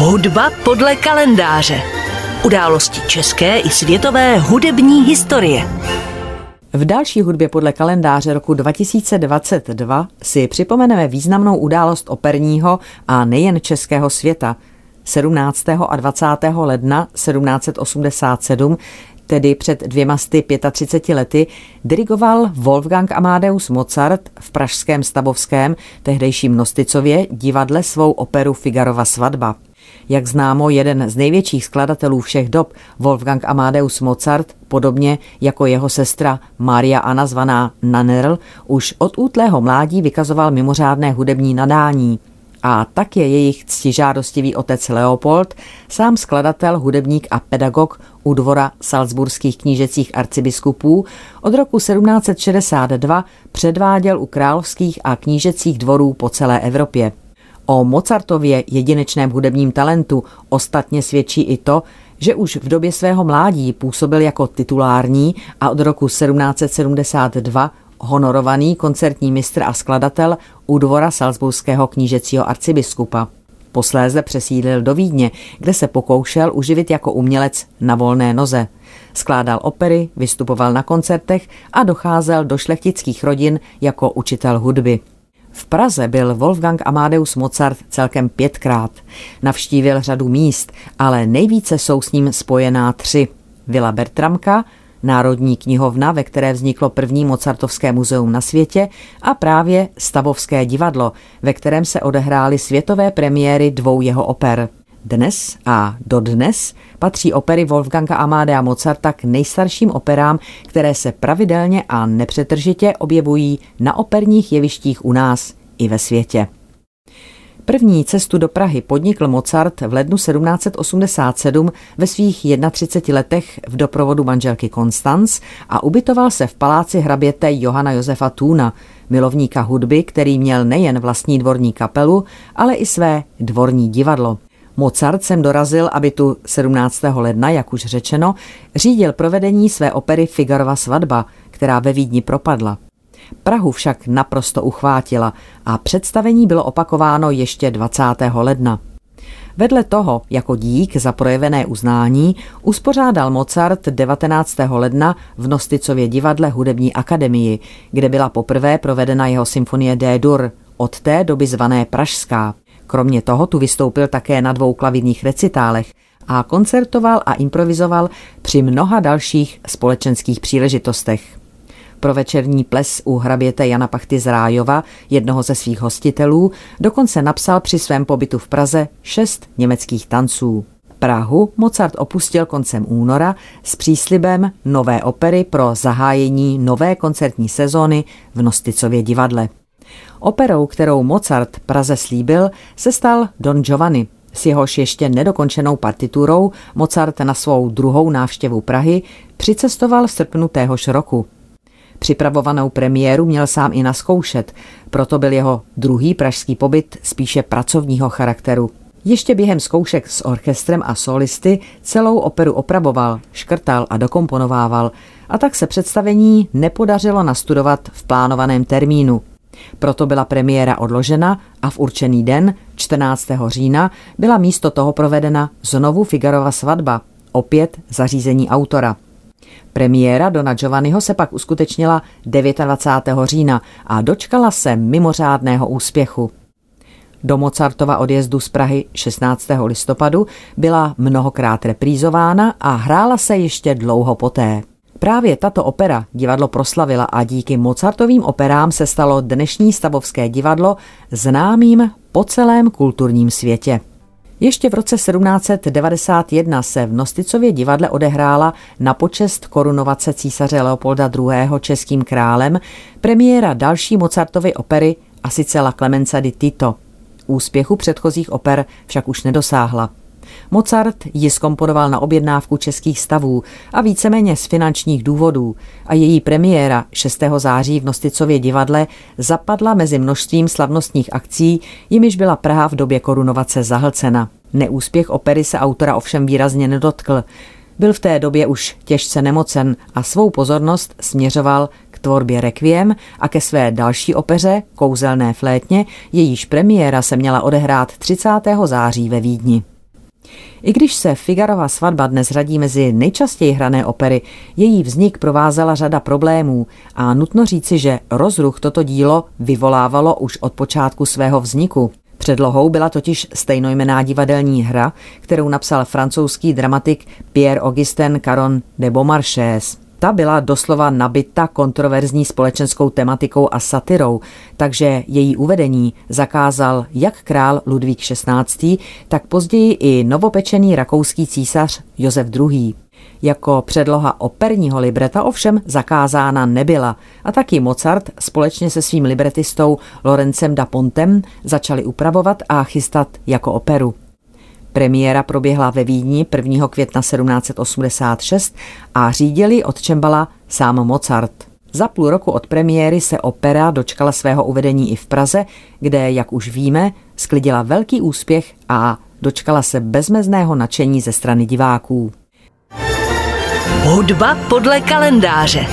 Hudba podle kalendáře. Události české i světové hudební historie. V další hudbě podle kalendáře roku 2022 si připomeneme významnou událost operního a nejen českého světa. 17. a 20. ledna 1787 tedy před dvěma sty 35 lety, dirigoval Wolfgang Amadeus Mozart v pražském Stavovském, tehdejším Nosticově, divadle svou operu Figarova svatba. Jak známo, jeden z největších skladatelů všech dob, Wolfgang Amadeus Mozart, podobně jako jeho sestra Maria Anna zvaná Nanerl, už od útlého mládí vykazoval mimořádné hudební nadání. A tak je jejich ctižádostivý otec Leopold, sám skladatel, hudebník a pedagog u dvora salzburských knížecích arcibiskupů, od roku 1762 předváděl u královských a knížecích dvorů po celé Evropě. O Mozartově jedinečném hudebním talentu ostatně svědčí i to, že už v době svého mládí působil jako titulární a od roku 1772 honorovaný koncertní mistr a skladatel u dvora Salzburského knížecího arcibiskupa. Posléze přesídlil do Vídně, kde se pokoušel uživit jako umělec na volné noze. Skládal opery, vystupoval na koncertech a docházel do šlechtických rodin jako učitel hudby. V Praze byl Wolfgang Amadeus Mozart celkem pětkrát. Navštívil řadu míst, ale nejvíce jsou s ním spojená tři. Vila Bertramka, Národní knihovna, ve které vzniklo první Mozartovské muzeum na světě a právě Stavovské divadlo, ve kterém se odehrály světové premiéry dvou jeho oper. Dnes a dodnes patří opery Wolfganga Amadea Mozarta k nejstarším operám, které se pravidelně a nepřetržitě objevují na operních jevištích u nás i ve světě. První cestu do Prahy podnikl Mozart v lednu 1787 ve svých 31 letech v doprovodu manželky Konstanz a ubytoval se v paláci hraběte Johana Josefa Tuna, milovníka hudby, který měl nejen vlastní dvorní kapelu, ale i své dvorní divadlo. Mozart sem dorazil, aby tu 17. ledna, jak už řečeno, řídil provedení své opery Figarova svatba, která ve Vídni propadla. Prahu však naprosto uchvátila a představení bylo opakováno ještě 20. ledna. Vedle toho, jako dík za projevené uznání, uspořádal Mozart 19. ledna v Nosticově divadle Hudební akademii, kde byla poprvé provedena jeho symfonie D-dur, od té doby zvané Pražská. Kromě toho tu vystoupil také na dvou klavidních recitálech a koncertoval a improvizoval při mnoha dalších společenských příležitostech pro večerní ples u hraběte Jana Pachty z Rájova, jednoho ze svých hostitelů, dokonce napsal při svém pobytu v Praze šest německých tanců. Prahu Mozart opustil koncem února s příslibem nové opery pro zahájení nové koncertní sezóny v Nosticově divadle. Operou, kterou Mozart Praze slíbil, se stal Don Giovanni. S jehož ještě nedokončenou partiturou Mozart na svou druhou návštěvu Prahy přicestoval v srpnu téhož roku. Připravovanou premiéru měl sám i naskoušet, proto byl jeho druhý pražský pobyt spíše pracovního charakteru. Ještě během zkoušek s orchestrem a solisty celou operu opravoval, škrtal a dokomponovával a tak se představení nepodařilo nastudovat v plánovaném termínu. Proto byla premiéra odložena a v určený den, 14. října, byla místo toho provedena znovu Figarova svatba, opět zařízení autora. Premiéra Dona Giovanniho se pak uskutečnila 29. října a dočkala se mimořádného úspěchu. Do Mozartova odjezdu z Prahy 16. listopadu byla mnohokrát reprízována a hrála se ještě dlouho poté. Právě tato opera divadlo proslavila a díky Mozartovým operám se stalo dnešní stavovské divadlo známým po celém kulturním světě. Ještě v roce 1791 se v Nosticově divadle odehrála na počest korunovace císaře Leopolda II. českým králem premiéra další Mozartovy opery a sice La Clemenza di Tito. Úspěchu předchozích oper však už nedosáhla. Mozart ji skomponoval na objednávku českých stavů a víceméně z finančních důvodů a její premiéra 6. září v Nosticově divadle zapadla mezi množstvím slavnostních akcí, jimiž byla Praha v době korunovace zahlcena. Neúspěch opery se autora ovšem výrazně nedotkl. Byl v té době už těžce nemocen a svou pozornost směřoval k tvorbě Requiem a ke své další opeře, Kouzelné flétně, jejíž premiéra se měla odehrát 30. září ve Vídni. I když se Figarova svatba dnes řadí mezi nejčastěji hrané opery, její vznik provázela řada problémů a nutno říci, že rozruch toto dílo vyvolávalo už od počátku svého vzniku. Předlohou byla totiž stejnojmená divadelní hra, kterou napsal francouzský dramatik Pierre-Augustin Caron de Beaumarchais. Ta byla doslova nabita kontroverzní společenskou tematikou a satirou, takže její uvedení zakázal jak král Ludvík XVI., tak později i novopečený rakouský císař Josef II. Jako předloha operního libreta ovšem zakázána nebyla a taky Mozart společně se svým libretistou Lorencem da Pontem začali upravovat a chystat jako operu. Premiéra proběhla ve Vídni 1. května 1786 a řídili od Čembala sám Mozart. Za půl roku od premiéry se opera dočkala svého uvedení i v Praze, kde, jak už víme, sklidila velký úspěch a dočkala se bezmezného nadšení ze strany diváků. Hudba podle kalendáře.